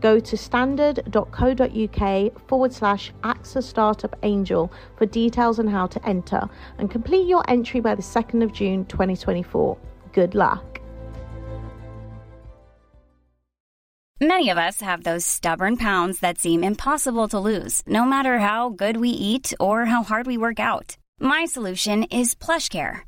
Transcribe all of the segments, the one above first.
Go to standard.co.uk forward slash AXA Startup Angel for details on how to enter and complete your entry by the 2nd of June 2024. Good luck. Many of us have those stubborn pounds that seem impossible to lose, no matter how good we eat or how hard we work out. My solution is PlushCare.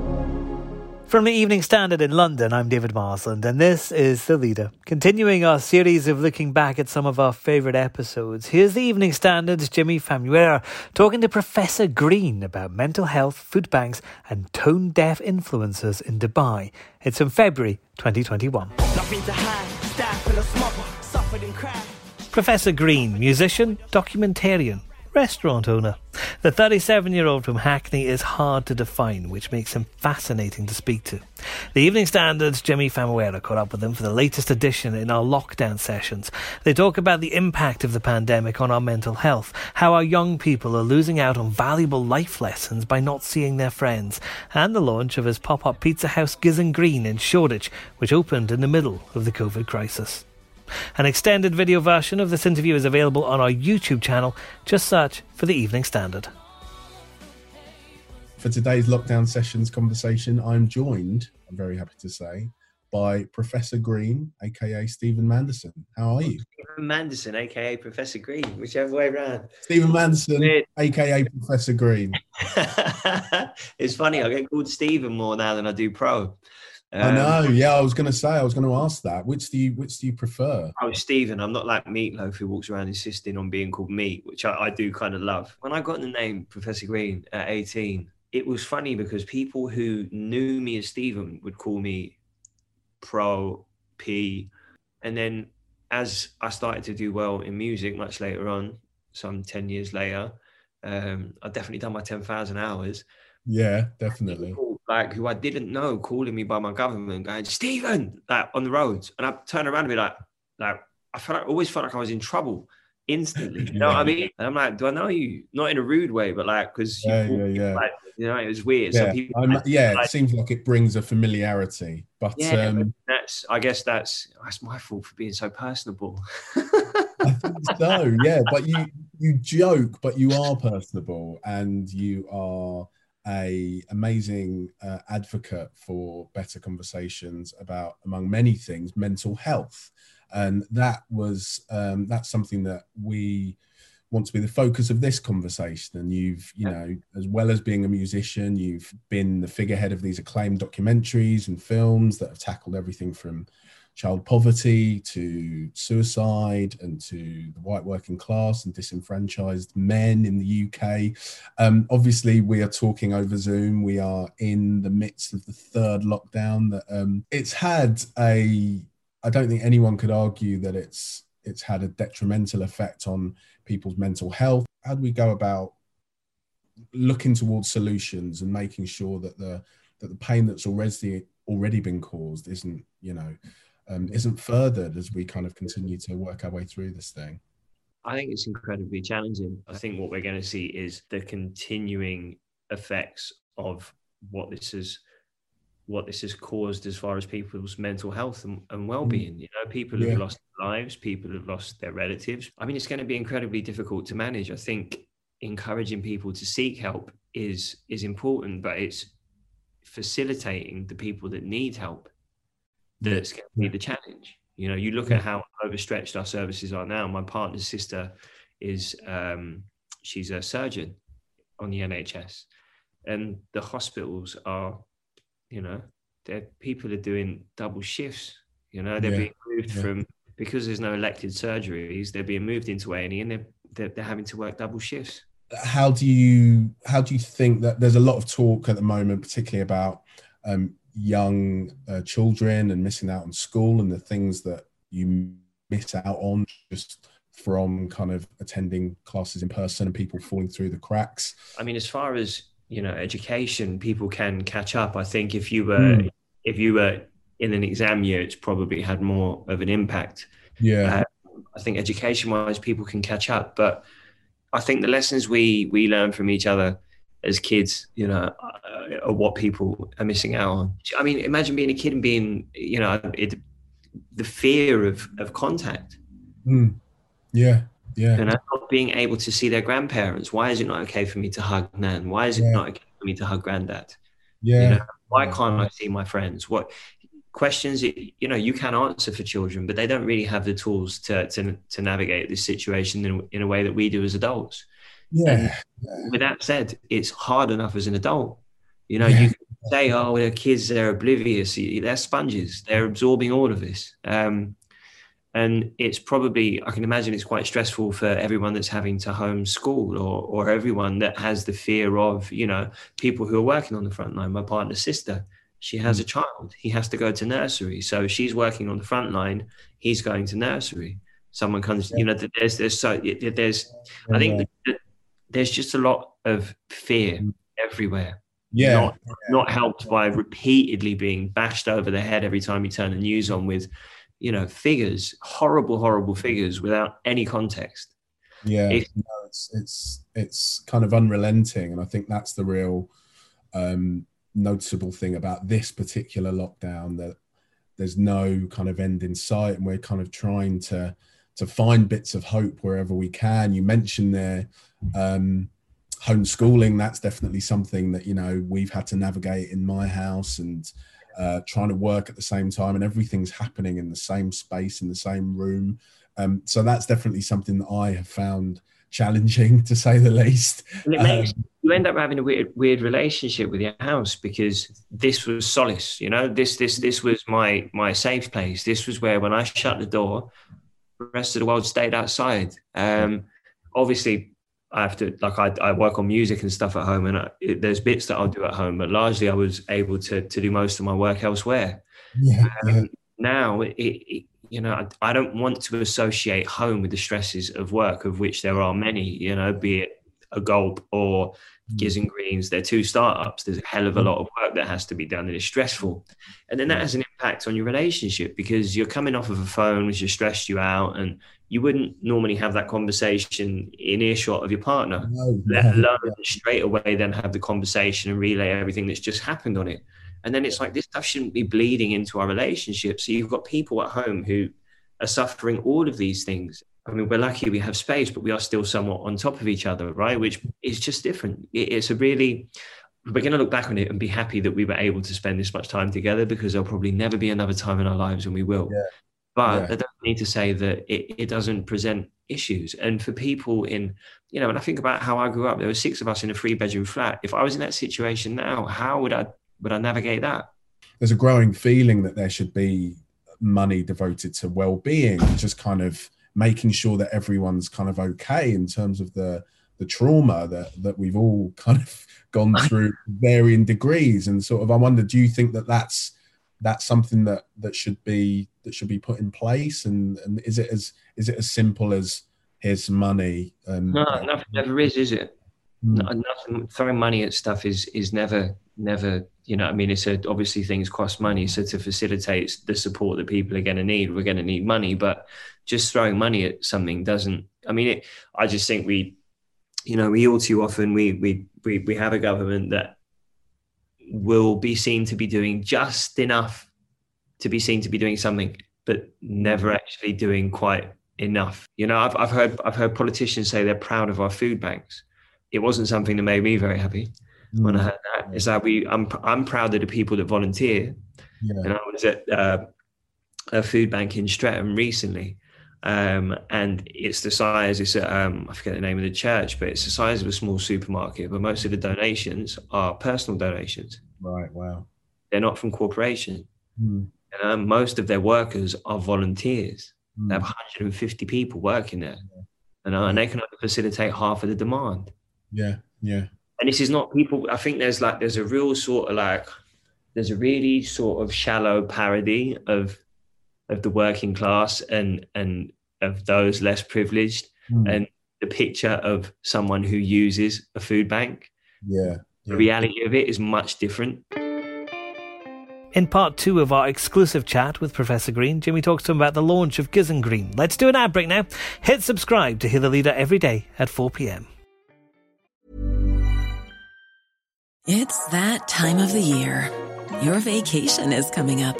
From the Evening Standard in London, I'm David Marsland, and this is The Leader. Continuing our series of looking back at some of our favourite episodes, here's the Evening Standard's Jimi Famurewa talking to Professor Green about mental health, food banks, and tone deaf influencers in Dubai. It's in February 2021. Professor Green, musician, documentarian, restaurant owner. The 37 year old from Hackney is hard to define, which makes him fascinating to speak to. The Evening Standard's Jimi Famurewa caught up with him for the latest edition in our lockdown sessions. They talk about the impact of the pandemic on our mental health, how our young people are losing out on valuable life lessons by not seeing their friends, and the launch of his pop up pizza house Giz and Green in Shoreditch, which opened in the middle of the COVID crisis. An extended video version of this interview is available on our YouTube channel. Just search for the Evening Standard. For today's lockdown sessions conversation, I'm joined, I'm very happy to say, by Professor Green, aka Stephen Manderson. How are you? Stephen Manderson, aka Professor Green, whichever way around. Stephen Manderson, aka Professor Green. it's funny, I get called Stephen more now than I do Pro. Um, I know. Yeah, I was going to say. I was going to ask that. Which do you Which do you prefer? Oh, Stephen. I'm not like Meatloaf who walks around insisting on being called Meat, which I, I do kind of love. When I got the name Professor Green at 18, it was funny because people who knew me as Stephen would call me Pro P, and then as I started to do well in music much later on, some 10 years later, um, I've definitely done my 10,000 hours. Yeah, definitely. Like who I didn't know calling me by my government, going Stephen, like on the roads, and I turn around and be like, like I felt like, always felt like I was in trouble instantly. You know what I mean? And I'm like, do I know you? Not in a rude way, but like because yeah, yeah, yeah. Like, you know, it was weird. Yeah, so people, like, yeah like, it seems like it brings a familiarity, but yeah, um, that's I guess that's that's my fault for being so personable. I think so, yeah. But you you joke, but you are personable, and you are a amazing uh, advocate for better conversations about among many things mental health. And that was um, that's something that we want to be the focus of this conversation. And you've you know as well as being a musician you've been the figurehead of these acclaimed documentaries and films that have tackled everything from child poverty to suicide and to the white working class and disenfranchised men in the UK. Um, obviously, we are talking over Zoom. We are in the midst of the third lockdown. That um, it's had a. I don't think anyone could argue that it's it's had a detrimental effect on people's mental health. How do we go about looking towards solutions and making sure that the that the pain that's already already been caused isn't you know um, isn't furthered as we kind of continue to work our way through this thing? I think it's incredibly challenging. I think what we're going to see is the continuing effects of what this is what this has caused as far as people's mental health and, and well-being you know? People have lost their lives people have lost their relatives. I mean it's going to be incredibly difficult to manage. I think encouraging people to seek help is is important but it's facilitating the people that need help that's going to be the challenge. You know, you look at how overstretched our services are now. My partner's sister is um, she's a surgeon on the NHS, and the hospitals are, you know, people are doing double shifts. You know, they're Yeah, being moved yeah. from because there's no elected surgeries. They're being moved into A and E, and they're, they're they're having to work double shifts. how do you how do you think that there's a lot of talk at the moment particularly about um, young uh, children and missing out on school and the things that you miss out on just from kind of attending classes in person and people falling through the cracks I mean, as far as you know, education, people can catch up. I think if you were Hmm. if you were in an exam year, it's probably had more of an impact. yeah I think education wise, people can catch up. But I think the lessons we we learn from each other as kids, you know, uh, are what people are missing out on. I mean, imagine being a kid and being, you know, it, the fear of of contact. Mm. yeah yeah You know, not being able to see their grandparents. Why is it not okay for me to hug Nan? Why is it Yeah. not okay for me to hug Granddad? yeah You know, why can't I see my friends? What questions you know you can answer for children, but they don't really have the tools to to, to navigate this situation in, in a way that we do as adults. Yeah With that said, it's hard enough as an adult. You know, Yeah. you say, "Oh, they're kids; they're oblivious. They're sponges. They're absorbing all of this." Um, and it's probably I can imagine it's quite stressful for everyone that's having to homeschool or or everyone that has the fear of you know people who are working on the front line. My partner's sister, she has a child. He has to go to nursery, so she's working on the front line. He's going to nursery. Someone comes, you know. There's there's so there's I think that there's just a lot of fear everywhere. Yeah. Not not helped by repeatedly being bashed over the head every time you turn the news on with you know figures horrible horrible figures without any context. Yeah no, it's it's it's kind of unrelenting and i think that's the real um noticeable thing about this particular lockdown that there's no kind of end in sight and we're kind of trying to to find bits of hope wherever we can. You mentioned there um homeschooling. That's definitely something that you know we've had to navigate in my house and uh, trying to work at the same time and everything's happening in the same space in the same room. Um, so that's definitely something that i have found challenging to say the least. And it makes Um, you end up having a weird weird relationship with your house because this was solace you know? This this this was my my safe place. This was where when i shut the door rest of the world stayed outside um obviously I have to like I, I work on music and stuff at home, and I, it, there's bits that I'll do at home, but largely I was able to to do most of my work elsewhere. yeah, um, yeah, Now, it, it, you know, I, I don't want to associate home with the stresses of work, of which there are many. You know, be it Aguulp or mm. Giz and Greens, they're two startups. There's a hell of a mm. lot of work that has to be done, and it's stressful. And then that has an impact on your relationship because you're coming off of a phone which has stressed you out, and you wouldn't normally have that conversation in earshot of your partner no, let alone straight away then have the conversation and relay everything that's just happened on it. And then it's like this stuff shouldn't be bleeding into our relationship. So you've got people at home who are suffering all of these things. I mean, we're lucky we have space, but we are still somewhat on top of each other, right? Which is just different. It's a really, we're going to look back on it and be happy that we were able to spend this much time together because there'll probably never be another time in our lives when we will. Yeah. But Yeah. that doesn't need to say that it, it doesn't present issues. And for people in, you know, when I think about how I grew up, there were six of us in a three bedroom flat. If I was in that situation now, how would I would I navigate that? there's a growing feeling that there should be money devoted to well-being just kind of making sure that everyone's kind of okay in terms of the the trauma that that we've all kind of gone through varying degrees and sort of i wonder do you think that that's that's something that that should be that should be put in place and and is it as is it as simple as here's some money um No, nothing never is, is it? Hmm. No, nothing. Throwing money at stuff is is never never. You know, I mean, it's a, obviously things cost money. So to facilitate the support that people are going to need, we're going to need money. But just throwing money at something doesn't. I mean, it, I just think we, you know, we all too often we we we we have a government that will be seen to be doing just enough to be seen to be doing something, but never actually doing quite enough. You know, I've I've heard I've heard politicians say they're proud of our food banks. It wasn't something that made me very happy when I heard that. Is that we I'm I'm proud of the people that volunteer. yeah And I was at uh, a food bank in Streatham recently. Um, and it's the size, it's um, I forget the name of the church, but it's the size of a small supermarket. But most of the donations are personal donations. right wow they're not from corporation. Mm. Know, most of their workers are volunteers. Mm. They have 150 people working there, you know, and they can only facilitate half of the demand. Yeah, yeah. And this is not people. I think there's like there's a real sort of like there's a really sort of shallow parody of of the working class and and of those less privileged Mm. and the picture of someone who uses a food bank. yeah. The reality of it is much different. In part two of our exclusive chat with Professor Green, Jimi talks to him about the launch of Giz and Green. Let's do an ad break now. Hit subscribe to hear the leader every day at 4 p.m. It's that time of the year. Your vacation is coming up.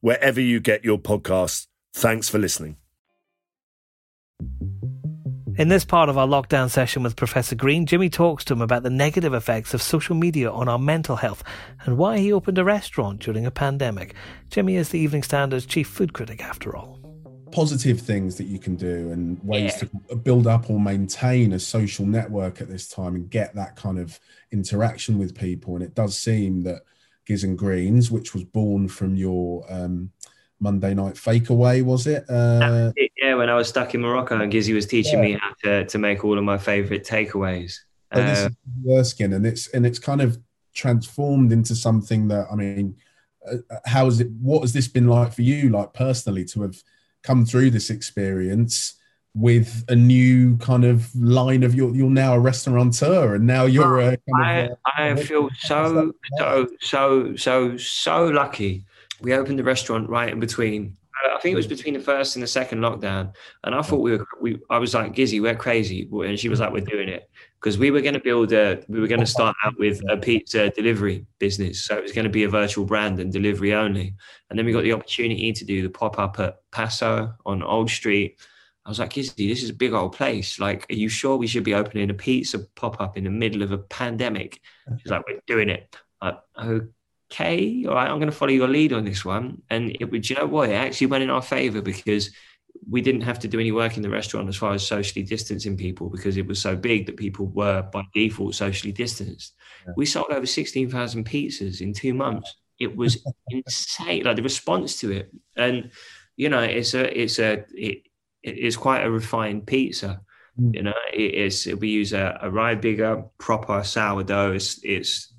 wherever you get your podcasts. Thanks for listening. In this part of our lockdown session with Professor Green, Jimi talks to him about the negative effects of social media on our mental health and why he opened a restaurant during a pandemic. Jimi is the Evening Standard's chief food critic, after all. Positive things that you can do and ways to build up or maintain a social network at this time and get that kind of interaction with people. And it does seem that Giz and Greens, which was born from your um, Monday night fake away, was it? Uh, Yeah, when I was stuck in Morocco and Gizzi was teaching me how to, to make all of my favorite takeaways. So this Uh, Erskine, and it's and it's kind of transformed into something that I mean, uh, how is it? What has this been like for you, like personally, to have come through this experience with a new kind of line of you're you're now a restaurateur, and now you're a kind I, of, feel so, so, so, so, so lucky. We opened the restaurant right in between. uh, I think it was between the first and the second lockdown, and I thought we were. We, I was like, "Gizzi, we're crazy," and she was like, "We're doing it," because we were going to build a. We were going to start out with a pizza delivery business, so it was going to be a virtual brand and delivery only. And then we got the opportunity to do the pop up at Passo on Old Street. I was like, Gizzi, this is a big old place. Like, are you sure we should be opening a pizza pop up in the middle of a pandemic? She's like, we're doing it. Like, okay, all right, I'm going to follow your lead on this one. And it would, you know what? It actually went in our favor because we didn't have to do any work in the restaurant as far as socially distancing people because it was so big that people were by default socially distanced. We sold over 16,000 pizzas in two months. It was insane, like the response to it. And, you know, it's a, it's a, it, it is quite a refined pizza. Mm. You know, it is. We use a, a rye biga, proper sourdough. It's, it's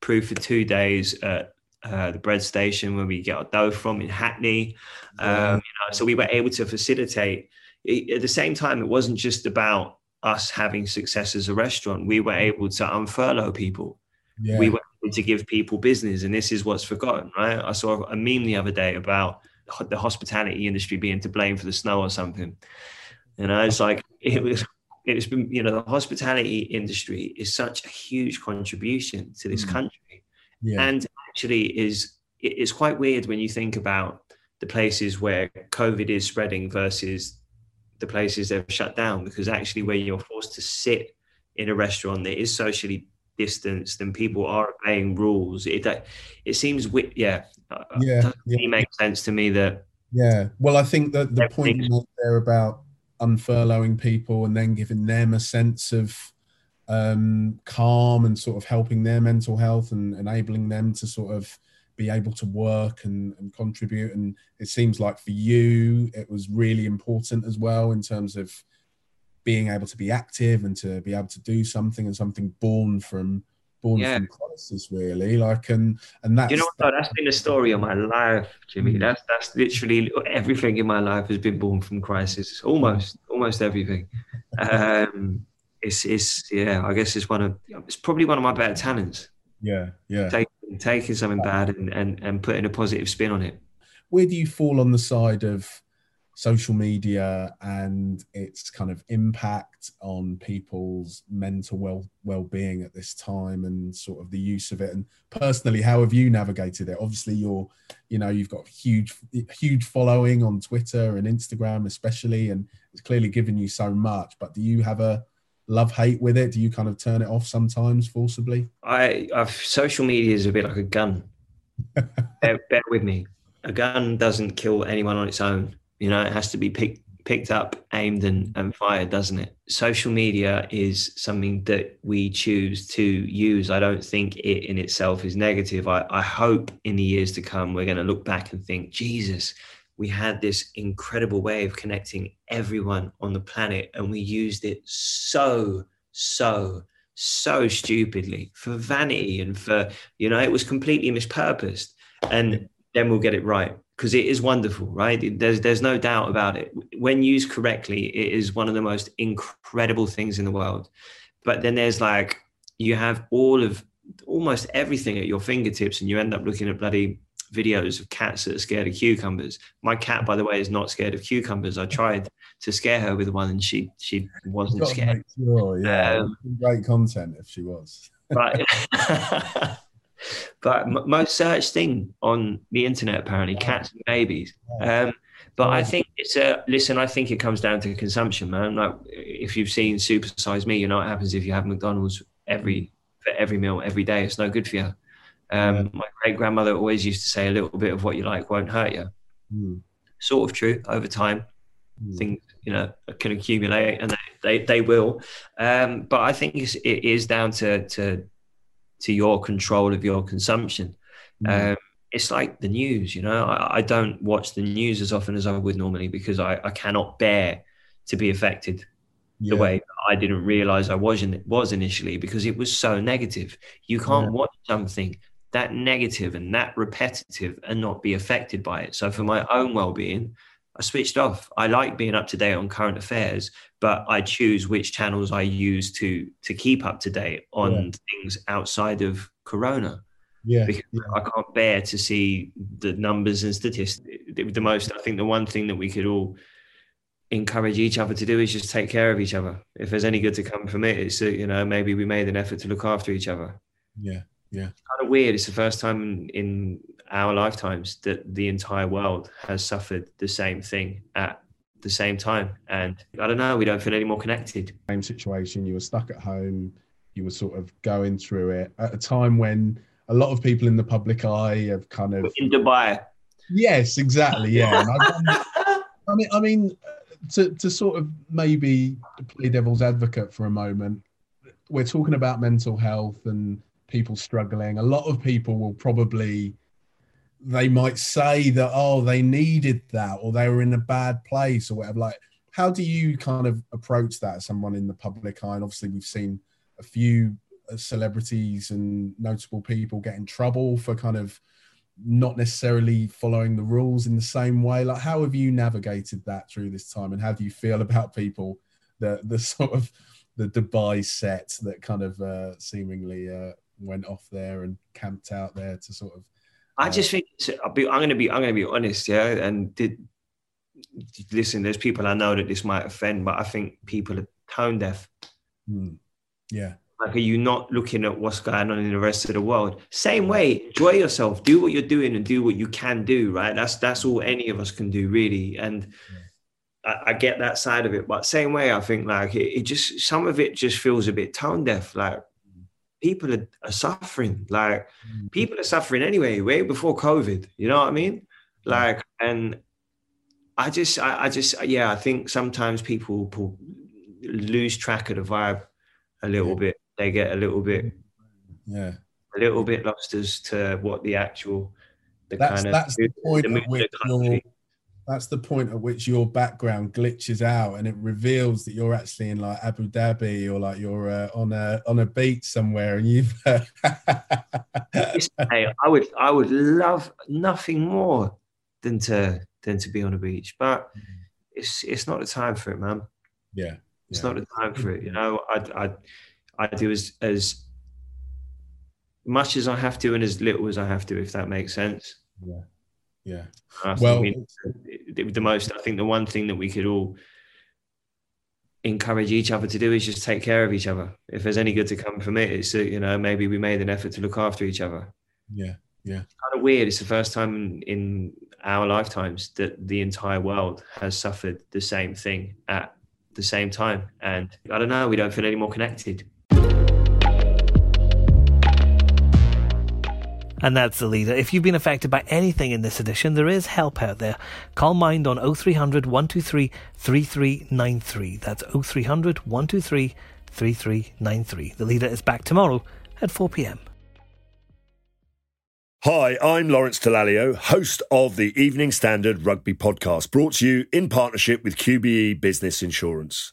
proof for two days at uh, the bread station where we get our dough from in Hackney. Um, you know, so we were able to facilitate. It, at the same time, it wasn't just about us having success as a restaurant. We were able to unfurlough people. yeah, We were able to give people business, and this is what's forgotten, right? I saw a meme the other day about the hospitality industry being to blame for the snow or something, and I was like, it was. It's been, you know, the hospitality industry is such a huge contribution to this Mm. country yeah, and actually is it's quite weird when you think about the places where covid is spreading versus the places they've shut down because actually where you're forced to sit in a restaurant that is socially distanced and people are obeying rules it it seems yeah uh, Yeah, it doesn't yeah. really make sense to me that yeah. Well, I think that the point there about unfurloughing people and then giving them a sense of um, calm and sort of helping their mental health and enabling them to sort of be able to work and, and contribute. And it seems like for you, it was really important as well in terms of being able to be active and to be able to do something and something born from born Yeah. from crisis, really. Like, and and that's you know what? That's been the story of my life, Jimi. Mm. That's that's literally everything in my life has been born from crisis. Almost, almost everything. Um, it's it's yeah. I guess it's one of it's probably one of my better talents. yeah, yeah. Taking taking something bad and and and putting a positive spin on it. where do you fall on the side of social media and its kind of impact on people's mental well well-being at this time and sort of the use of it and personally how have you navigated it obviously you're you know you've got huge huge following on twitter and instagram especially and it's clearly given you so much but do you have a love hate with it do you kind of turn it off sometimes forcibly I I've social media is a bit like a gun. bear, bear with me. A gun doesn't kill anyone on its own. You know, it has to be picked picked up, aimed, and, and fired, doesn't it? Social media is something that we choose to use. I don't think it in itself is negative. I, I hope in the years to come we're going to look back and think, Jesus, we had this incredible way of connecting everyone on the planet, and we used it so, so, so stupidly for vanity and for, you know, it was completely mispurposed. And then we'll get it right because it is wonderful, right? There's there's no doubt about it. When used correctly, it is one of the most incredible things in the world. But then there's like you have all of almost everything at your fingertips, and you end up looking at bloody videos of cats that are scared of cucumbers. My cat, by the way, is not scared of cucumbers. I tried to scare her with one, and she she wasn't scared. sure, yeah Um, great content if she was But but m- most searched thing on the internet apparently cats and babies. Um, but I think it's a listen. I think it comes down to consumption, man. Like if you've seen Super Size Me, you know what happens if you have McDonald's every for every meal every day. It's no good for you. Um. My great grandmother always used to say, "A little bit of what you like won't hurt you." Hmm. Sort of true. Over time, Hmm. things you know can accumulate, and they they, they will. Um, but I think it's, it is down to to to your control of your consumption. Hmm. Um, it's like the news, you know. I, I don't watch the news as often as I would normally because I, I cannot bear to be affected Yeah. the way I didn't realize I was in, was initially because it was so negative. You can't Yeah. watch something that negative and that repetitive and not be affected by it. So for my own well-being, I switched off. I like being up to date on current affairs, but I choose which channels I use to to keep up to date on Yeah. things outside of Corona yeah, because yeah. I can't bear to see the numbers and statistics. The, most, I think, the one thing that we could all encourage each other to do is just take care of each other. If there's any good to come from it, it's you know maybe we made an effort to look after each other. yeah, yeah. It's Kind of weird. It's the first time in, in our lifetimes that the entire world has suffered the same thing at the same time, and I don't know. We don't feel any more connected. Same situation. You were stuck at home. You were sort of going through it at a time when a lot of people in the public eye have kind of In Dubai, yes, exactly, yeah. I, I mean, I mean, to to sort of maybe play devil's advocate for a moment. We're talking about mental health and people struggling. A lot of people will probably they might say that oh they needed that or they were in a bad place or whatever. Like how do you kind of approach that someone in the public eye? And obviously we've seen a few uh, celebrities and notable people get in trouble for kind of not necessarily following the rules in the same way. Like how have you navigated that through this time? And how do you feel about people the the sort of the dubai set that kind of uh, seemingly uh, went off there and camped out there to sort of I just think it's, I'll be, I'm going to be I'm going to be honest, yeah. And did, listen, there's people I know that this might offend, but I think people are tone deaf. hmm, yeah Like, are you not looking at what's going on in the rest of the world? Same way, enjoy yourself, do what you're doing, and do what you can do. Right? That's that's all any of us can do, really. And I, I get that side of it, but same way, I think like it, it just some of it just feels a bit tone deaf. Like people are, are suffering. Like mm. people are suffering anyway, way before COVID. You know what I mean? Like, and I just, I, I just, yeah, I think sometimes people pull, lose track of the vibe a little Yeah. bit. They get a little bit, yeah a little bit lost as to what the actual, the that's kind of that's the point the at mood which the. That's the point at which your background glitches out and it reveals that you're actually in like Abu Dhabi or like you're uh, on a on a beach somewhere and you've. hey, I would I would love nothing more than to than to be on a beach, but it's it's not the time for it, man. Yeah, it's yeah. not the time for it. You know, I I I do as as much as I have to and as little as I have to, if that makes sense. Yeah. Yeah. well, we, the most, I think the one thing that we could all encourage each other to do is just take care of each other. If there's any good to come from it, it's, you know, maybe we made an effort to look after each other. Yeah. Yeah. It's kind of weird. It's the first time in, in our lifetimes that the entire world has suffered the same thing at the same time. And I don't know, we don't feel any more connected. And that's the leader. If you've been affected by anything in this edition, there is help out there. Call Mind on 0300 123 3393. That's 0300 123 3393. The leader is back tomorrow at 4 pm. Hi, I'm Lawrence Dallaglio, host of the Evening Standard Rugby Podcast, brought to you in partnership with QBE Business Insurance.